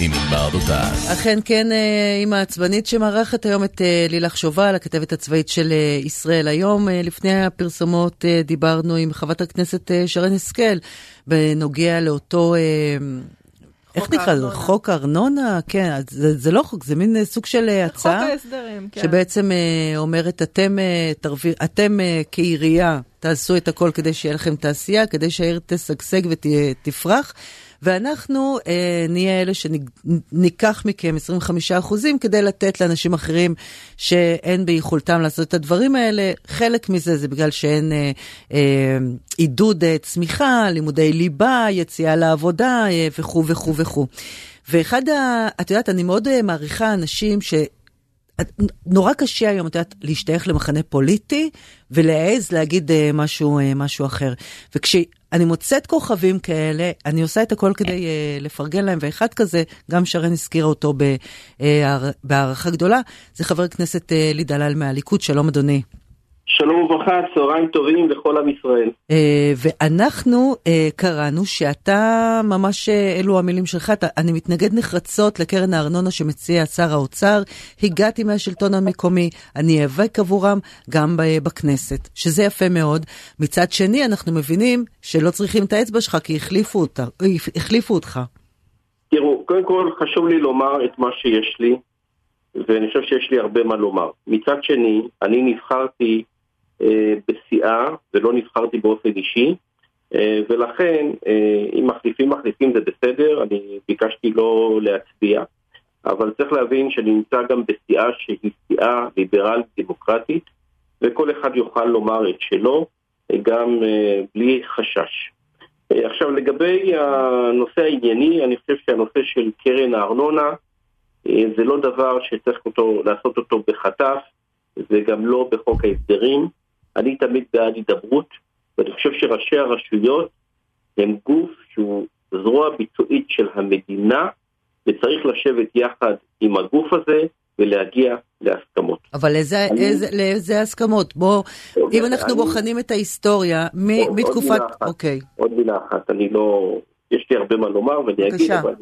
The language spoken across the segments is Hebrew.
עם ענבר דותן. אכן כן, אימא עצבנית שמארחת היום את לילך שובל, הכתבת הצבאית של ישראל היום. לפני הפרסומות דיברנו עם חברת הכנסת שרן השכל בנוגע לאותו... איך נקרא לזה? חוק ארנונה? כן, זה, זה לא חוק, זה מין סוג של הצעה. חוק ההסדרים, כן. שבעצם אה, אומרת, אתם, אה, תרוויר, אתם אה, כעירייה תעשו את הכל כדי שיהיה לכם תעשייה, כדי שהעיר תשגשג ותפרח. ואנחנו אה, נהיה אלה שניקח מכם 25% כדי לתת לאנשים אחרים שאין ביכולתם לעשות את הדברים האלה. חלק מזה זה בגלל שאין אה, אה, עידוד אה, צמיחה, לימודי ליבה, יציאה לעבודה אה, וכו' וכו' וכו'. ואחד ה... את יודעת, אני מאוד אה, מעריכה אנשים ש... נורא קשה היום, את יודעת, להשתייך למחנה פוליטי ולהעז להגיד uh, משהו, uh, משהו אחר. וכשאני מוצאת כוכבים כאלה, אני עושה את הכל כדי uh, לפרגן להם, ואחד כזה, גם שרן הזכירה אותו בהערכה גדולה, זה חבר הכנסת אלי דלל מהליכוד, שלום אדוני. שלום וברכה, צהריים טובים לכל עם ישראל. Uh, ואנחנו uh, קראנו שאתה, ממש uh, אלו המילים שלך, אתה, אני מתנגד נחרצות לקרן הארנונה שמציע שר האוצר, הגעתי מהשלטון המקומי, אני אאבק עבורם גם בכנסת, שזה יפה מאוד. מצד שני, אנחנו מבינים שלא צריכים את האצבע שלך כי החליפו, אותה, החליפו אותך. תראו, קודם כל חשוב לי לומר את מה שיש לי, ואני חושב שיש לי הרבה מה לומר. מצד שני, אני נבחרתי אה, בסיעה ולא נבחרתי באופן אישי אה, ולכן אה, אם מחליפים מחליפים זה בסדר, אני ביקשתי לא להצביע אבל צריך להבין שאני נמצא גם בסיעה שהיא סיעה ליברלית דמוקרטית וכל אחד יוכל לומר את שלו גם בלי חשש. עכשיו לגבי הנושא הענייני, אני חושב שהנושא של קרן הארנונה זה לא דבר שצריך אותו, לעשות אותו בחטף, זה גם לא בחוק ההסדרים. אני תמיד בעד הידברות, ואני חושב שראשי הרשויות הם גוף שהוא זרוע ביצועית של המדינה, וצריך לשבת יחד עם הגוף הזה ולהגיע להסכמות. אבל לאיזה, אני... איזה, לאיזה הסכמות? בוא, אם אנחנו אני... בוחנים את ההיסטוריה, מ, עוד, מתקופת... עוד אוקיי. עוד מילה אחת, אני לא... יש לי הרבה מה לומר ואני אגיד, אבל...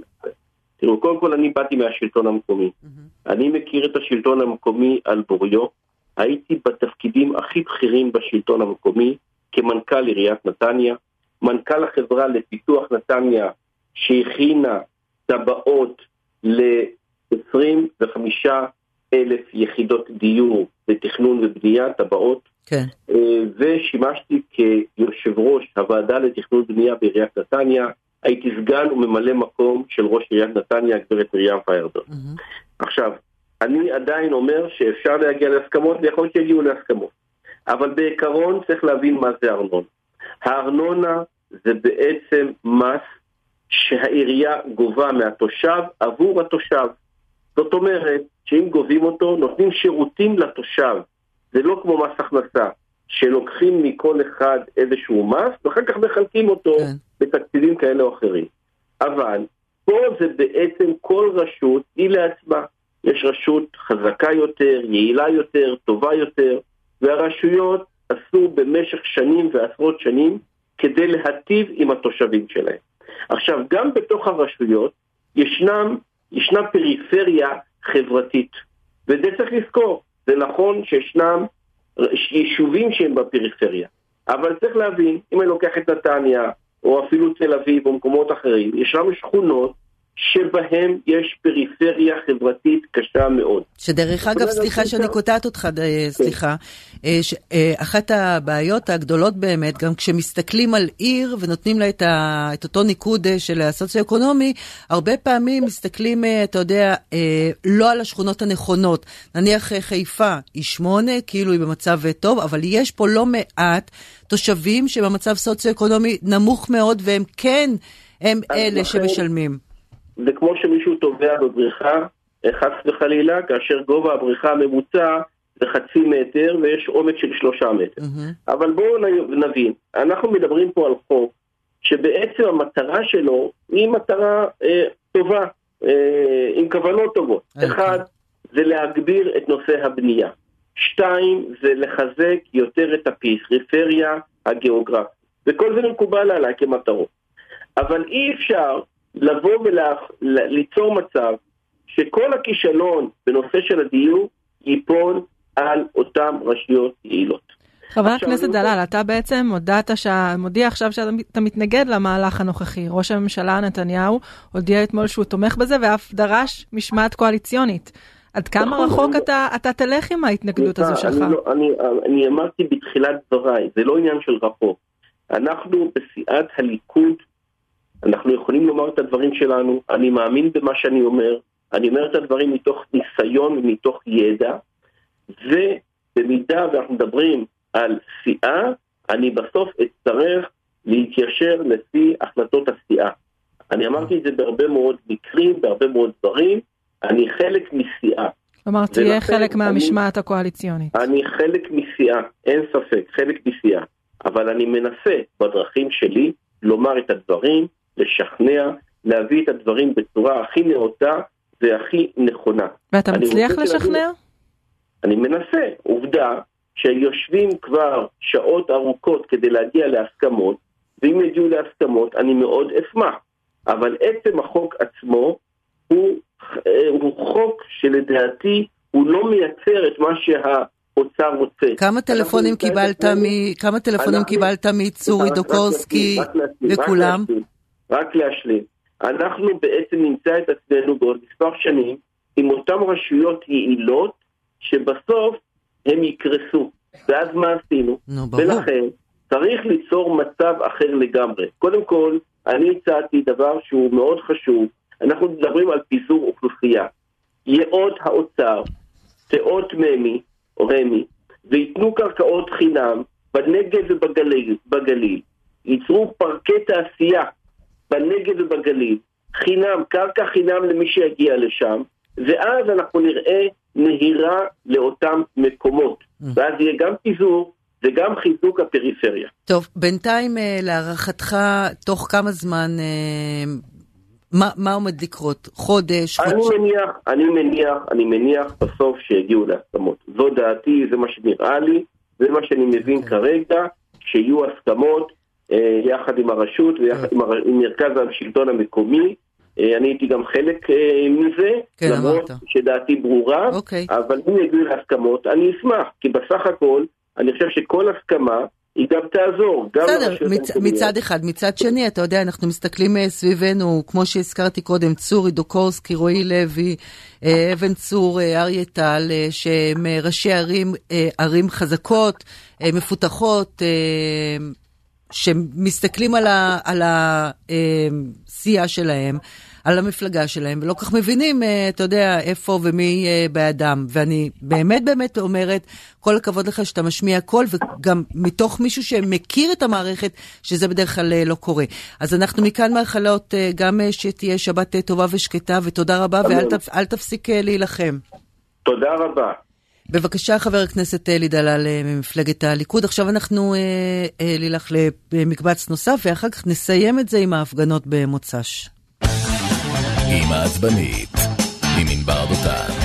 תראו, קודם כל אני באתי מהשלטון המקומי. Mm-hmm. אני מכיר את השלטון המקומי על בוריו. הייתי בתפקידים הכי בכירים בשלטון המקומי, כמנכ"ל עיריית נתניה, מנכ"ל החברה לפיתוח נתניה שהכינה טבעות ל-25 אלף יחידות דיור לתכנון ובנייה, טבעות, כן. אה, ושימשתי כיושב ראש הוועדה לתכנון ובנייה בעיריית נתניה, הייתי סגן וממלא מקום של ראש עיריית נתניה, הגברת מרים פיירדון. Mm-hmm. עכשיו, אני עדיין אומר שאפשר להגיע להסכמות ויכול להיות שיגיעו להסכמות. אבל בעיקרון צריך להבין מה זה ארנונה. הארנונה זה בעצם מס שהעירייה גובה מהתושב עבור התושב. זאת אומרת שאם גובים אותו, נותנים שירותים לתושב. זה לא כמו מס הכנסה, שלוקחים מכל אחד איזשהו מס, ואחר כך מחלקים אותו כן. בתקציבים כאלה או אחרים. אבל פה זה בעצם כל רשות היא לעצמה. יש רשות חזקה יותר, יעילה יותר, טובה יותר, והרשויות עשו במשך שנים ועשרות שנים כדי להטיב עם התושבים שלהם. עכשיו, גם בתוך הרשויות ישנם, ישנה פריפריה חברתית, וזה צריך לזכור. זה נכון שישנם יישובים שהם בפריפריה, אבל צריך להבין, אם אני לוקח את נתניה, או אפילו תל אביב או מקומות אחרים, ישנם שכונות שבהם יש פריפריה חברתית קשה מאוד. שדרך אגב, סליחה שאני קוטעת אותך, אה, כן. סליחה, אה, אה, אחת הבעיות הגדולות באמת, גם כשמסתכלים על עיר ונותנים לה את, ה, את אותו ניקוד של הסוציו-אקונומי, הרבה פעמים מסתכלים, אתה יודע, לא על השכונות הנכונות. נניח חיפה היא שמונה, כאילו היא במצב טוב, אבל יש פה לא מעט תושבים שבמצב סוציו-אקונומי נמוך מאוד, והם כן, הם אלה שמשלמים. זה כמו שמישהו טובע בבריכה, חס וחלילה, כאשר גובה הבריכה הממוצע זה חצי מטר ויש עומק של שלושה מטר. Mm-hmm. אבל בואו נבין, אנחנו מדברים פה על חוק שבעצם המטרה שלו היא מטרה אה, טובה, אה, עם כוונות טובות. Okay. אוקיי. אחד, זה להגביר את נושא הבנייה. שתיים, זה לחזק יותר את הפריפריה הגיאוגרפית. וכל זה מקובל עליי כמטרות. אבל אי אפשר לבוא וליצור מצב שכל הכישלון בנושא של הדיור ייפול על אותן רשויות יעילות. חבר הכנסת דלל, אתה בעצם הודעת ש... מודיע עכשיו שאתה מתנגד למהלך הנוכחי. ראש הממשלה נתניהו הודיע אתמול שהוא תומך בזה ואף דרש משמעת קואליציונית. עד כמה נכון, רחוק אתה, אתה תלך עם ההתנגדות הזו שלך? אני, לא, אני, אני אמרתי בתחילת דבריי, זה לא עניין של רחוק. אנחנו בסיעת הליכוד, אנחנו יכולים לומר את הדברים שלנו, אני מאמין במה שאני אומר, אני אומר את הדברים מתוך ניסיון ומתוך ידע, ובמידה ואנחנו מדברים על סיעה, אני בסוף אצטרך להתיישר לפי החלטות הסיעה. אני אמרתי את זה בהרבה מאוד מקרים, בהרבה מאוד דברים, אני חלק מסיעה. כלומר, תהיה חלק מהמשמעת אני, הקואליציונית. אני חלק מסיעה, אין ספק, חלק מסיעה. אבל אני מנסה בדרכים שלי לומר את הדברים, לשכנע, להביא את הדברים בצורה הכי נאותה והכי נכונה. ואתה מצליח לשכנע? להגיד, אני מנסה. עובדה שיושבים כבר שעות ארוכות כדי להגיע להסכמות, ואם יגיעו להסכמות אני מאוד אשמח. אבל עצם החוק עצמו הוא, אה, הוא חוק שלדעתי הוא לא מייצר את מה שהאוצר רוצה. כמה טלפונים קיבלת מ... כמה טלפונים קיבלת מצורי דוקורסקי וכולם? רק להשלים. אנחנו בעצם נמצא את עצמנו בעוד מספר שנים עם אותן רשויות יעילות שבסוף הם יקרסו. ואז מה עשינו? נו, ברור. ולכן צריך ליצור מצב אחר לגמרי. קודם כל, אני הצעתי דבר שהוא מאוד חשוב. אנחנו מדברים על פיזור אוכלוסייה. ייעוד האוצר, תיאות ממי, רמי, וייתנו קרקעות חינם בנגב ובגליל, בגליל. ייצרו פארקי תעשייה בנגב ובגליל, חינם, קרקע חינם למי שיגיע לשם, ואז אנחנו נראה נהירה לאותם מקומות. Mm. ואז יהיה גם פיזור וגם חיזוק הפריפריה. טוב, בינתיים אה, להערכתך, תוך כמה זמן, אה, מה, מה עומד לקרות? חודש? אני חודש? מניח, אני מניח, אני מניח בסוף שיגיעו להסכמות. זו דעתי, זה מה שנראה לי, זה מה שאני מבין okay. אוקיי. כרגע, שיהיו הסכמות יחד עם הרשות ויחד okay. עם, הר... עם מרכז השלטון המקומי. אה, אני הייתי גם חלק אה, מזה, כן, למרות אמרת. שדעתי ברורה, אוקיי. אבל אם יגיעו להסכמות, אני אשמח, כי בסך הכל, אני חושב שכל הסכמה היא גם תעזור. בסדר, מצ, מצד אחד. מצד שני, אתה יודע, אנחנו מסתכלים אה, סביבנו, כמו שהזכרתי קודם, צורי דוקורסקי, רועי לוי, אבן צור, אריה טל, שהם ראשי ערים, ערים חזקות, מפותחות, שמסתכלים על העשייה שלהם. על המפלגה שלהם, ולא כך מבינים, אה, אתה יודע, איפה ומי אה, בעדם. ואני באמת באמת אומרת, כל הכבוד לך שאתה משמיע קול, וגם מתוך מישהו שמכיר את המערכת, שזה בדרך כלל אה, לא קורה. אז אנחנו מכאן מאחלות גם שתהיה שבת טובה ושקטה, ותודה רבה, ואל תפסיק להילחם. תודה רבה. בבקשה, חבר הכנסת אלי דלל ממפלגת הליכוד. עכשיו אנחנו נלך למקבץ נוסף, ואחר כך נסיים את זה עם ההפגנות במוצ"ש. עם העצבנית, עם ענבר דותן.